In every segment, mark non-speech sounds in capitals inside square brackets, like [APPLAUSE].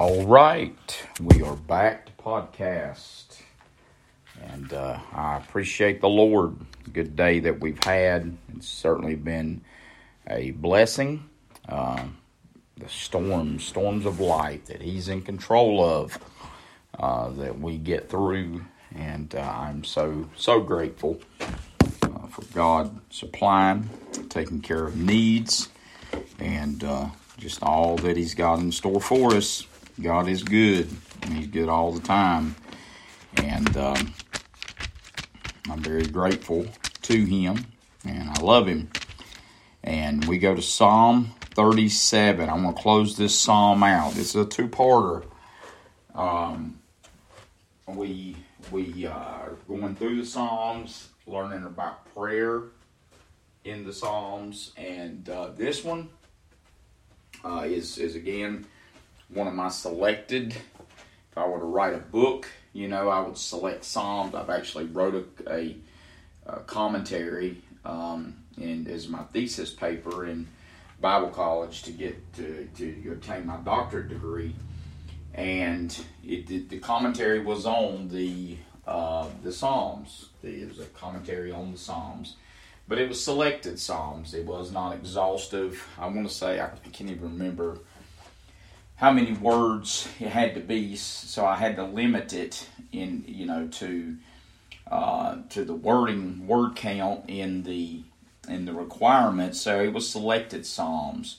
All right, we are back to podcast, and uh, I appreciate the Lord. Good day that we've had. It's certainly been a blessing. Uh, the storms, storms of life that He's in control of, uh, that we get through, and uh, I'm so so grateful uh, for God supplying, taking care of needs, and uh, just all that He's got in store for us. God is good, He's good all the time. And um, I'm very grateful to Him, and I love Him. And we go to Psalm 37. I'm going to close this psalm out. Is a two-parter. Um, we we uh, are going through the Psalms, learning about prayer in the Psalms, and uh, this one uh, is is again one of my selected. If I were to write a book, you know, I would select Psalms. I've actually wrote a, a, a commentary um, and as my thesis paper in Bible college to get to, to obtain my doctorate degree, and it, the, commentary was on the uh, the Psalms. It was a commentary on the Psalms, but it was selected Psalms. It was not exhaustive. I want to say I can't even remember how many words it had to be, so I had to limit it in you know to uh, to the wording word count in the in the requirements. So it was selected psalms.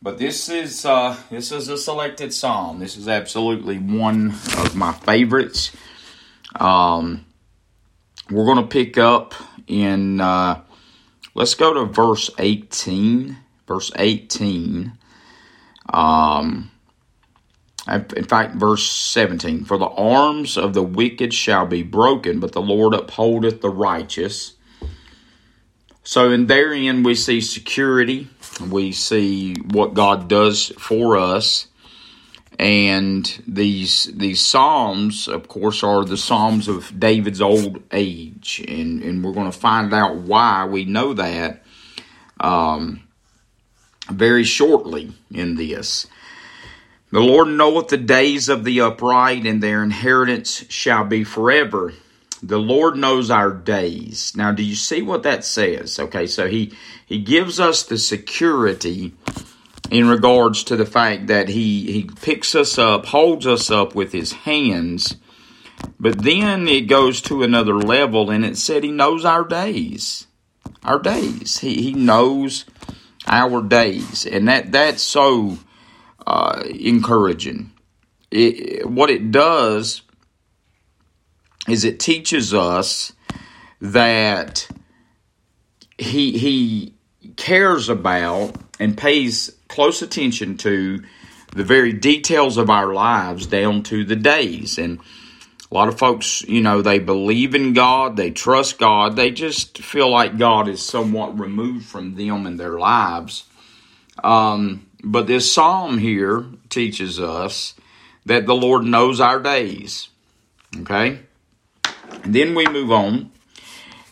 But this is uh, this is a selected psalm. This is absolutely one of my favorites. Um, we're going to pick up in. Uh, let's go to verse eighteen. Verse eighteen. Um, in fact, verse 17 For the arms of the wicked shall be broken, but the Lord upholdeth the righteous. So, in therein, we see security, we see what God does for us. And these these psalms, of course, are the psalms of David's old age, and, and we're going to find out why we know that. Um, very shortly in this. The Lord knoweth the days of the upright, and their inheritance shall be forever. The Lord knows our days. Now, do you see what that says? Okay, so he he gives us the security in regards to the fact that he he picks us up, holds us up with his hands. But then it goes to another level, and it said he knows our days. Our days. He he knows our days, and that that's so uh, encouraging. It, what it does is it teaches us that he he cares about and pays close attention to the very details of our lives down to the days and a lot of folks, you know, they believe in God, they trust God, they just feel like God is somewhat removed from them and their lives. Um, but this psalm here teaches us that the Lord knows our days. Okay? And then we move on.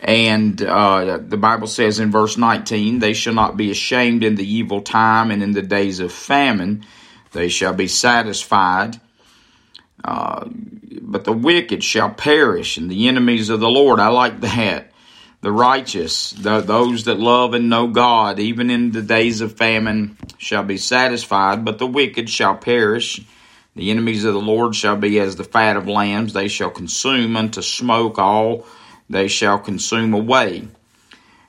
And uh, the Bible says in verse 19, They shall not be ashamed in the evil time and in the days of famine. They shall be satisfied. Uh, but the wicked shall perish, and the enemies of the Lord. I like that. The righteous, the, those that love and know God, even in the days of famine, shall be satisfied, but the wicked shall perish. The enemies of the Lord shall be as the fat of lambs, they shall consume unto smoke all, they shall consume away.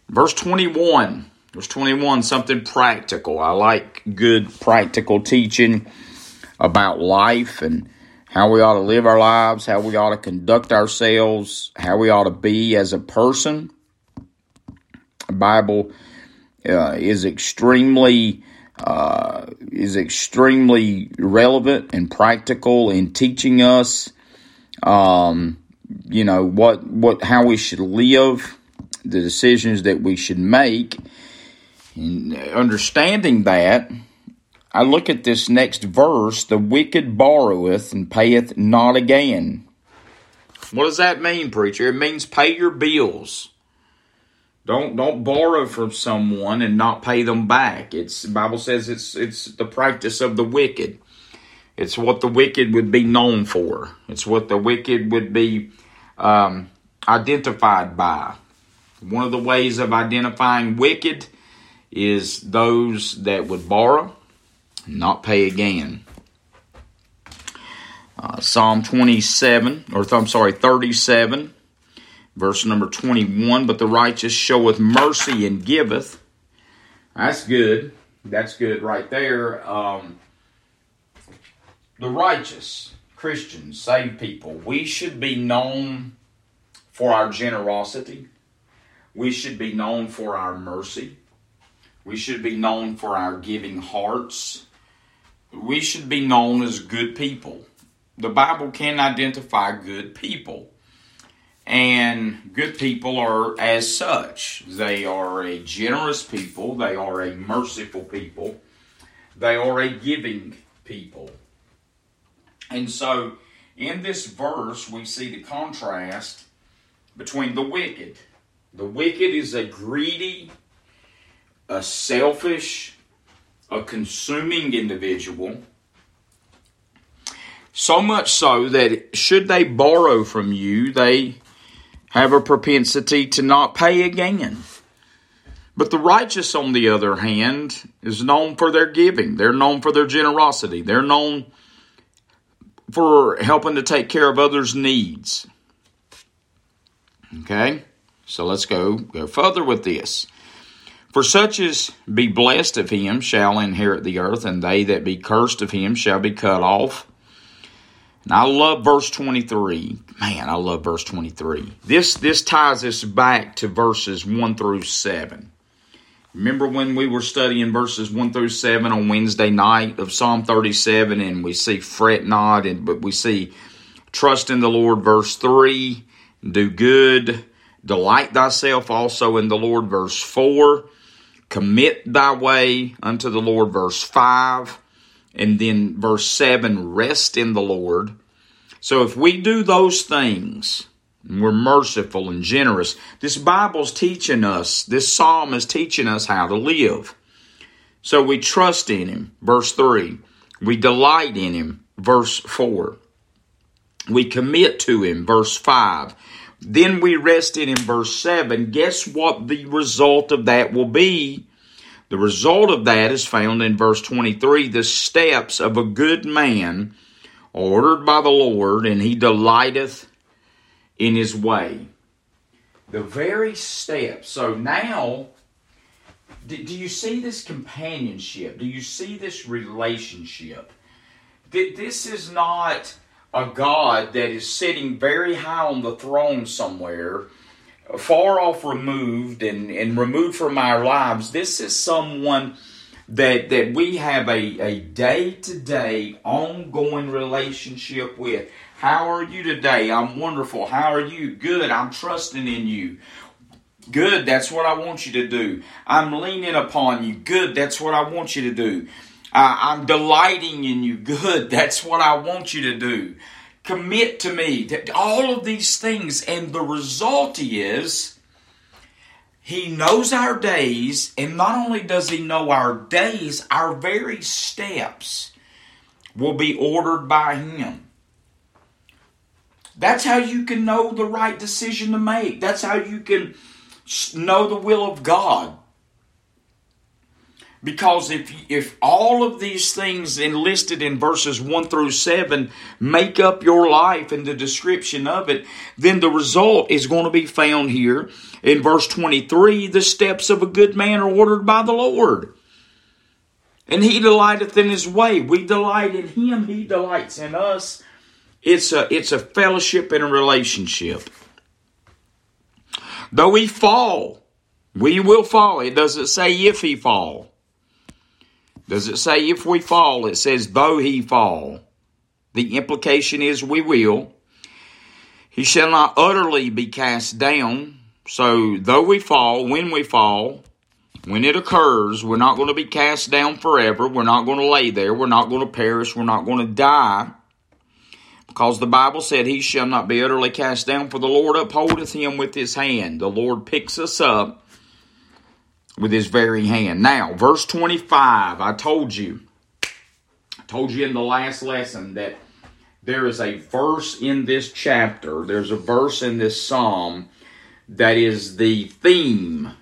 Verse 21, verse 21, something practical. I like good practical teaching about life and how we ought to live our lives, how we ought to conduct ourselves, how we ought to be as a person. The Bible uh, is extremely uh, is extremely relevant and practical in teaching us, um, you know what what how we should live, the decisions that we should make, and understanding that I look at this next verse the wicked borroweth and payeth not again. What does that mean, preacher? It means pay your bills. Don't don't borrow from someone and not pay them back. It's the Bible says it's it's the practice of the wicked. It's what the wicked would be known for. It's what the wicked would be um, identified by. One of the ways of identifying wicked is those that would borrow, not pay again. Uh, Psalm 27, or I'm sorry, 37, verse number 21. But the righteous showeth mercy and giveth. That's good. That's good right there. Um, the righteous, Christians, saved people, we should be known for our generosity. We should be known for our mercy. We should be known for our giving hearts. We should be known as good people. The Bible can identify good people. And good people are as such. They are a generous people, they are a merciful people, they are a giving people. And so, in this verse, we see the contrast between the wicked. The wicked is a greedy, a selfish, a consuming individual. So much so that should they borrow from you, they have a propensity to not pay again. But the righteous, on the other hand, is known for their giving. They're known for their generosity. They're known for helping to take care of others' needs. Okay? So let's go go further with this. For such as be blessed of him shall inherit the earth, and they that be cursed of him shall be cut off. And I love verse 23. Man, I love verse 23. This this ties us back to verses 1 through 7. Remember when we were studying verses 1 through 7 on Wednesday night of Psalm 37 and we see fret not and but we see trust in the Lord verse 3, do good, delight thyself also in the Lord verse 4, commit thy way unto the Lord verse 5, and then verse 7, rest in the Lord. So if we do those things, we're merciful and generous. This Bible's teaching us, this psalm is teaching us how to live. So we trust in Him, verse 3. We delight in Him, verse 4. We commit to Him, verse 5. Then we rest in verse 7. Guess what the result of that will be? The result of that is found in verse 23. The steps of a good man are ordered by the Lord, and He delighteth in his way. The very steps. So now, do, you see this companionship? Do you see this relationship? This is not a God that is sitting very high on the throne somewhere, far off removed and, and removed from our lives. This is someone that, that we have a day to day ongoing relationship with. How are you today? I'm wonderful. How are you? Good. I'm trusting in you. Good. That's what I want you to do. I'm leaning upon you. Good. That's what I want you to do. Uh, I'm delighting in you. Good. That's what I want you to do. Commit to me. All of these things. And the result is, He knows our days. And not only does He know our days, our very steps will be ordered by Him. That's how you can know the right decision to make. That's how you can know the will of God. Because if if all of these things enlisted in verses 1 through 7 make up your life and the description of it, then the result is going to be found here in verse 23 the steps of a good man are ordered by the Lord. And he delighteth in his way. We delight in him, he delights in us. It's a it's a fellowship and a relationship. Though we fall, we will fall. It doesn't say if he fall. Does it say if we fall? It says though he fall. The implication is we will. He shall not utterly be cast down. So though we fall, when we fall, when it occurs, we're not going to be cast down forever. We're not going to lay there. We're not going to perish. We're not going to die. Because the Bible said, He shall not be utterly cast down, for the Lord upholdeth him with his hand. The Lord picks us up with his very hand. Now, verse 25, I told you. told you in the last lesson that there is a verse in this chapter, there's a verse in this psalm that is the theme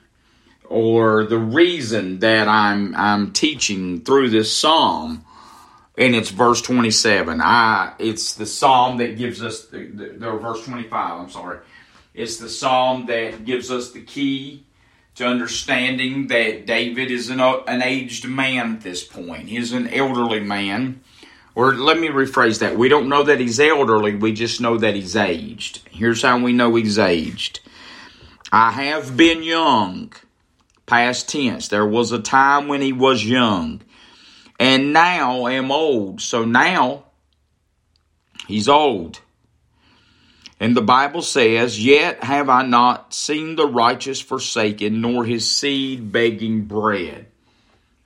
or the reason that I'm I'm teaching through this psalm and it's verse 27 i it's the psalm that gives us the, the, the, verse 25 i'm sorry it's the psalm that gives us the key to understanding that david is an, an aged man at this point. He's an elderly man. Or let me rephrase that. We don't know that he's elderly. We just know that he's aged. Here's how we know he's aged. I have been young past tense. There was a time when he was young. And now am old. So now he's old. And the Bible says, Yet have I not seen the righteous forsaken, nor his seed begging bread.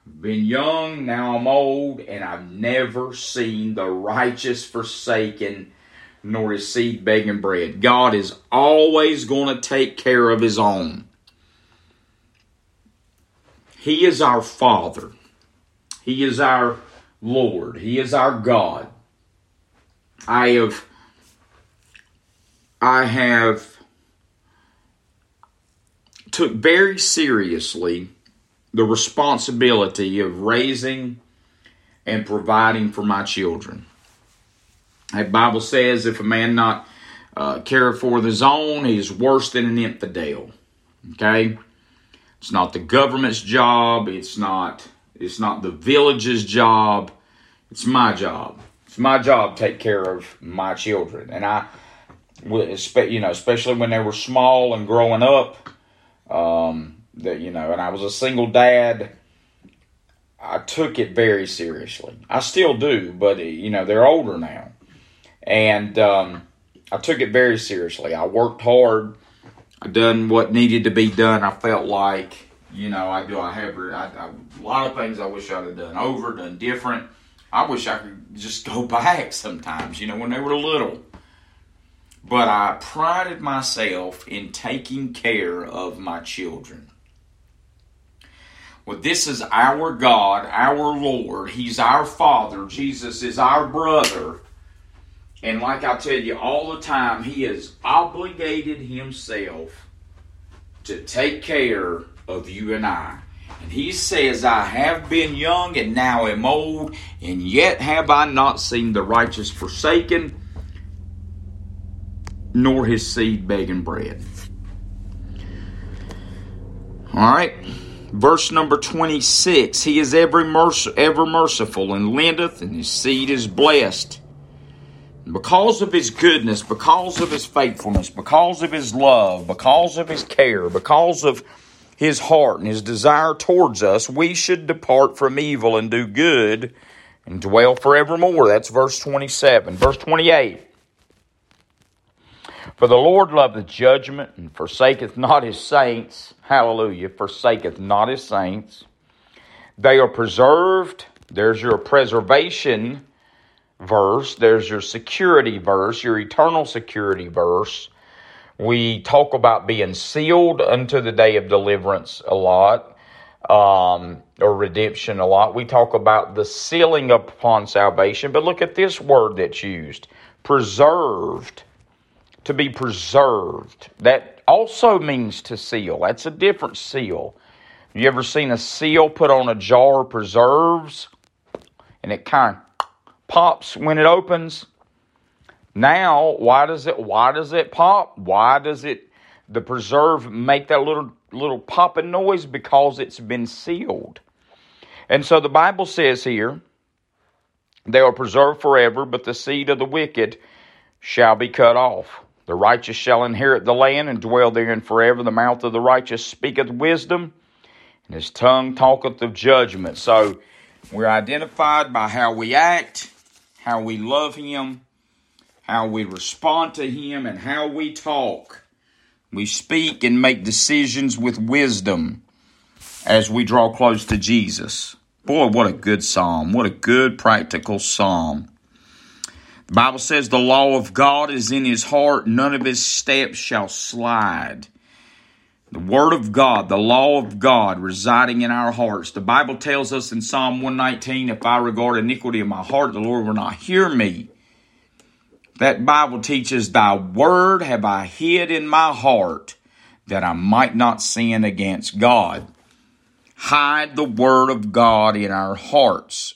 I've Been young, now I'm old, and I've never seen the righteous forsaken, nor his seed begging bread. God is always going to take care of his own. He is our Father. He is our Lord. He is our God. I have I have took very seriously the responsibility of raising and providing for my children. The Bible says if a man not uh, care for his own, he is worse than an infidel. Okay? It's not the government's job. It's not it's not the village's job. It's my job. It's my job to take care of my children. And I, you know, especially when they were small and growing up, um, that you know, and I was a single dad. I took it very seriously. I still do, but you know, they're older now, and um, I took it very seriously. I worked hard. I done what needed to be done. I felt like you know, I do. I have I, I, a lot of things I wish I'd have done over, done different. I wish I could just go [LAUGHS] back sometimes. You know, when they were little. But I prided myself in taking care of my children. Well, this is our God, our Lord. He's our Father. Jesus is our brother. And like I tell you all the time, He has obligated Himself to take care of you and I. And he says, I have been young and now am old, and yet have I not seen the righteous forsaken, nor his seed begging bread. All right. Verse number 26 He is ever, merc- ever merciful and lendeth, and his seed is blessed. Because of his goodness, because of his faithfulness, because of his love, because of his care, because of his heart and his desire towards us, we should depart from evil and do good and dwell forevermore. That's verse 27. Verse 28. For the Lord loveth judgment and forsaketh not his saints. Hallelujah. Forsaketh not his saints. They are preserved. There's your preservation verse. There's your security verse, your eternal security verse. We talk about being sealed unto the day of deliverance a lot, um, or redemption a lot. We talk about the sealing upon salvation, but look at this word that's used preserved. To be preserved. That also means to seal. That's a different seal. You ever seen a seal put on a jar of preserves and it kind of pops when it opens? Now, why does it why does it pop? Why does it the preserve make that little little popping noise? Because it's been sealed. And so the Bible says here, they are preserved forever, but the seed of the wicked shall be cut off. The righteous shall inherit the land and dwell therein forever. The mouth of the righteous speaketh wisdom, and his tongue talketh of judgment. So we're identified by how we act, how we love him, how we respond to Him, and how we talk. We speak and make decisions with wisdom as we draw close to Jesus. Boy, what a good psalm. What a good practical psalm. The Bible says the law of God is in his heart, none of his steps shall slide. The Word of God, the law of God residing in our hearts. The Bible tells us in Psalm 119 if I regard iniquity in my heart, the Lord will not hear me. That Bible teaches, Thy Word have I hid in my heart that I might not sin against God. Hide the Word of God in our hearts.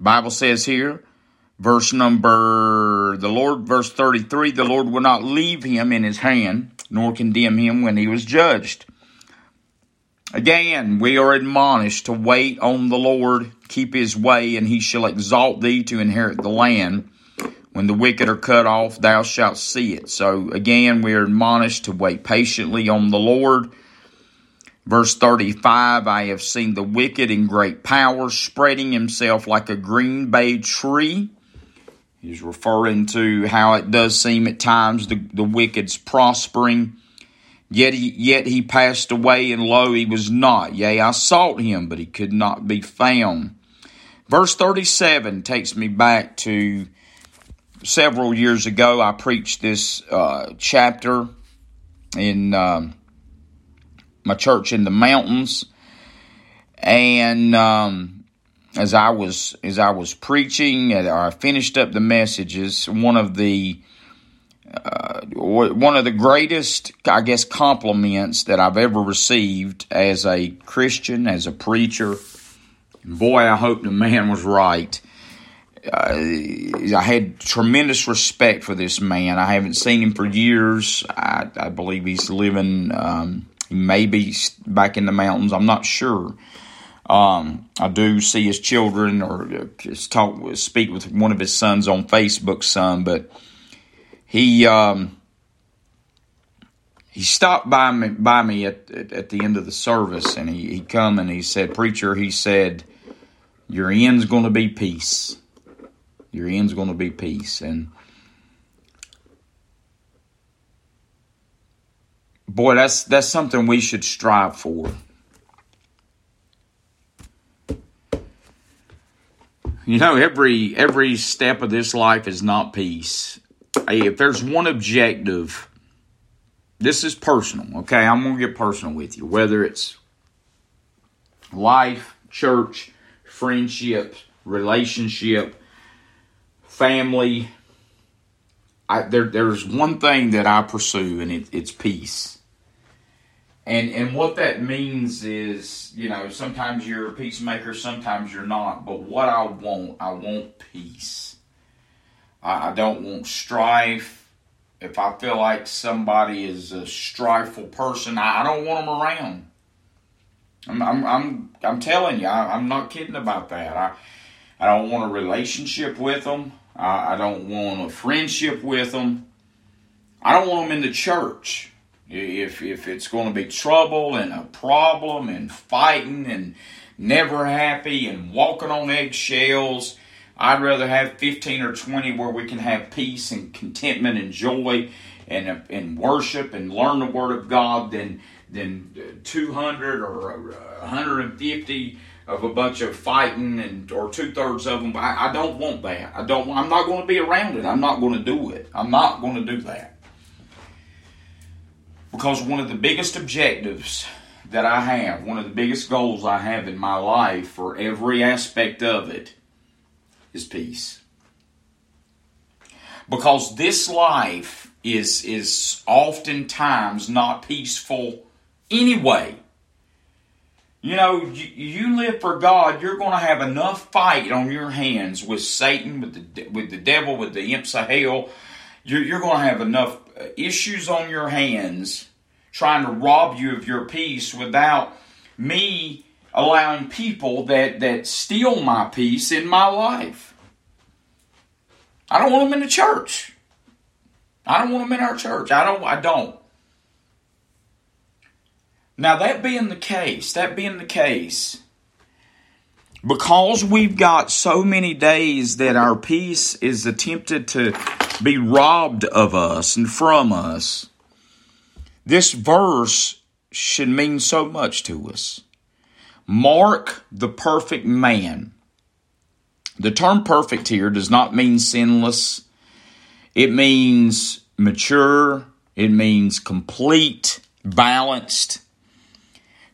The Bible says here, verse number, the Lord, verse 33, the Lord will not leave him in his hand nor condemn him when he was judged. Again, we are admonished to wait on the Lord, keep his way, and he shall exalt thee to inherit the land. When the wicked are cut off, thou shalt see it. So again, we are admonished to wait patiently on the Lord. Verse 35 I have seen the wicked in great power, spreading himself like a green bay tree. He's referring to how it does seem at times the, the wicked's prospering. Yet he, yet he passed away, and lo, he was not. Yea, I sought him, but he could not be found. Verse 37 takes me back to several years ago. I preached this uh, chapter in um, my church in the mountains. And um, as I was as I was preaching or I finished up the messages, one of the uh, one of the greatest, I guess, compliments that I've ever received as a Christian, as a preacher. Boy, I hope the man was right. Uh, I had tremendous respect for this man. I haven't seen him for years. I, I believe he's living, um, maybe back in the mountains. I'm not sure. Um, I do see his children or just talk, speak with one of his sons on Facebook, son, but he um, he stopped by me by me at, at, at the end of the service, and he he come and he said, "Preacher," he said, "Your end's going to be peace. Your end's going to be peace." And boy, that's that's something we should strive for. You know, every every step of this life is not peace. If there's one objective, this is personal, okay? I'm going to get personal with you. Whether it's life, church, friendship, relationship, family, I, there, there's one thing that I pursue, and it, it's peace. And and what that means is, you know, sometimes you're a peacemaker, sometimes you're not. But what I want, I want peace. I, I don't want strife. If I feel like somebody is a strifeful person, I, I don't want them around. I'm I'm I'm, I'm telling you, I, am not kidding about that. I I don't want a relationship with them. I, I don't want a friendship with them. I don't want them in the church. If if it's going to be trouble and a problem and fighting and never happy and walking on eggshells, I'd rather have 15 or 20 where we can have peace and contentment and joy and and worship and learn the word of God than than 200 or 150 of a bunch of fighting and or two thirds of them. I, I don't want that. I don't. I'm not going to be around it. I'm not going to do it. I'm not going to do that. Because one of the biggest objectives that I have, one of the biggest goals I have in my life for every aspect of it, is peace. Because this life is, is oftentimes not peaceful anyway. You know, you, live for God, you're going to have enough fight on your hands with Satan, with the, with the devil, with the imps of hell, you're, you're going to have enough Uh, issues on your hands trying to rob you of your peace without me allowing people that, that steal my peace in my life. I don't want them in the church. I don't want them in our church. I don't I don't. Now that being the case, that being the case, because we've got so many days that our peace is attempted to be robbed of us and from us, this verse should mean so much to us. Mark the perfect man. The term perfect here does not mean sinless. It means mature. It means complete, balanced.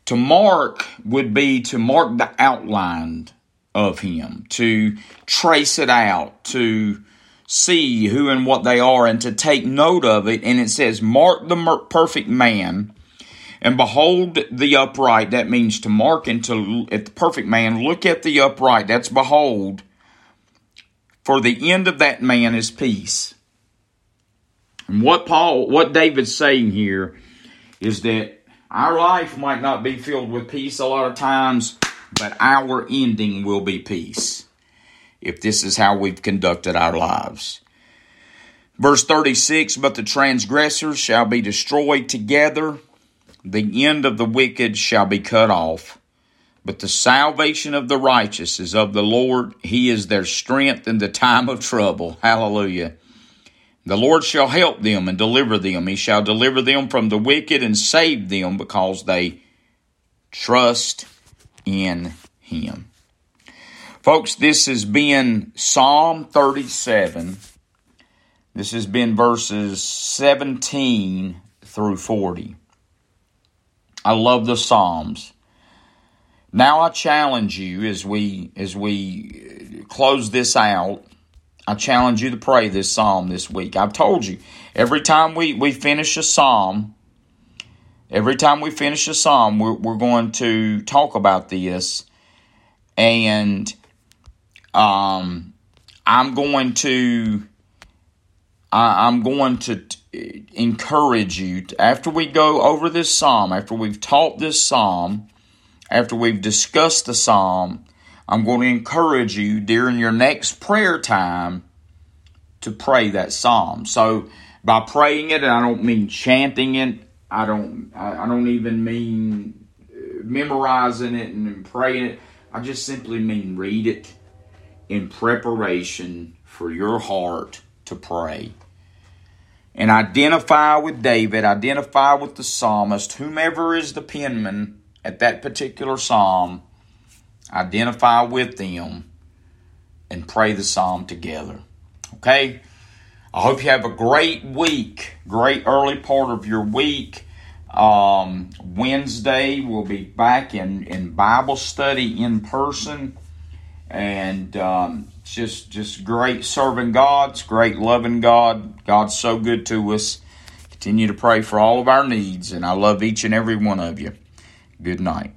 To mark would be to mark the outline of him, to trace it out, to see who and what they are, and to take note of it. And it says, Mark the perfect man, and behold the upright. That means to mark and to at the perfect man. Look at the upright. That's behold. For the end of that man is peace. And what Paul, what David's saying here is that our life might not be filled with peace a lot of times, but our ending will be peace if this is how we've conducted our lives. Verse 36 But the transgressors shall be destroyed together, the end of the wicked shall be cut off. But the salvation of the righteous is of the Lord. He is their strength in the time of trouble. [LAUGHS] Hallelujah. The Lord shall help them and deliver them. He shall deliver them from the wicked and save them because they trust in Him. Folks, this has been Psalm 37. This has been verses 17 through 40. I love the Psalms. Now I challenge you as we as we uh, close this out I challenge you to pray this psalm this week. I've told you, every time we, we finish a psalm, every time we finish a psalm, we're, we're going to talk about this. And um, I'm going to I, I'm going to t- encourage you to, after we go over this psalm, after we've taught this psalm, after we've discussed the psalm, I'm going to encourage you during your next prayer time to pray that psalm. So by praying it, I don't mean chanting it. I don't. I don't even mean uh, memorizing it and praying it. I just simply mean read it in preparation for your heart to pray. And identify with David, identify with the psalmist, whomever is the penman at that particular psalm, identify with them, and pray the psalm together. Okay? I hope you have a great week, great early part of your week. Um, Wednesday, we'll be back in, in Bible study in person. And um, just just great serving God. It's great loving God. God's so good to us. Continue to pray for all of our needs. And I love each and every one of you. Good night.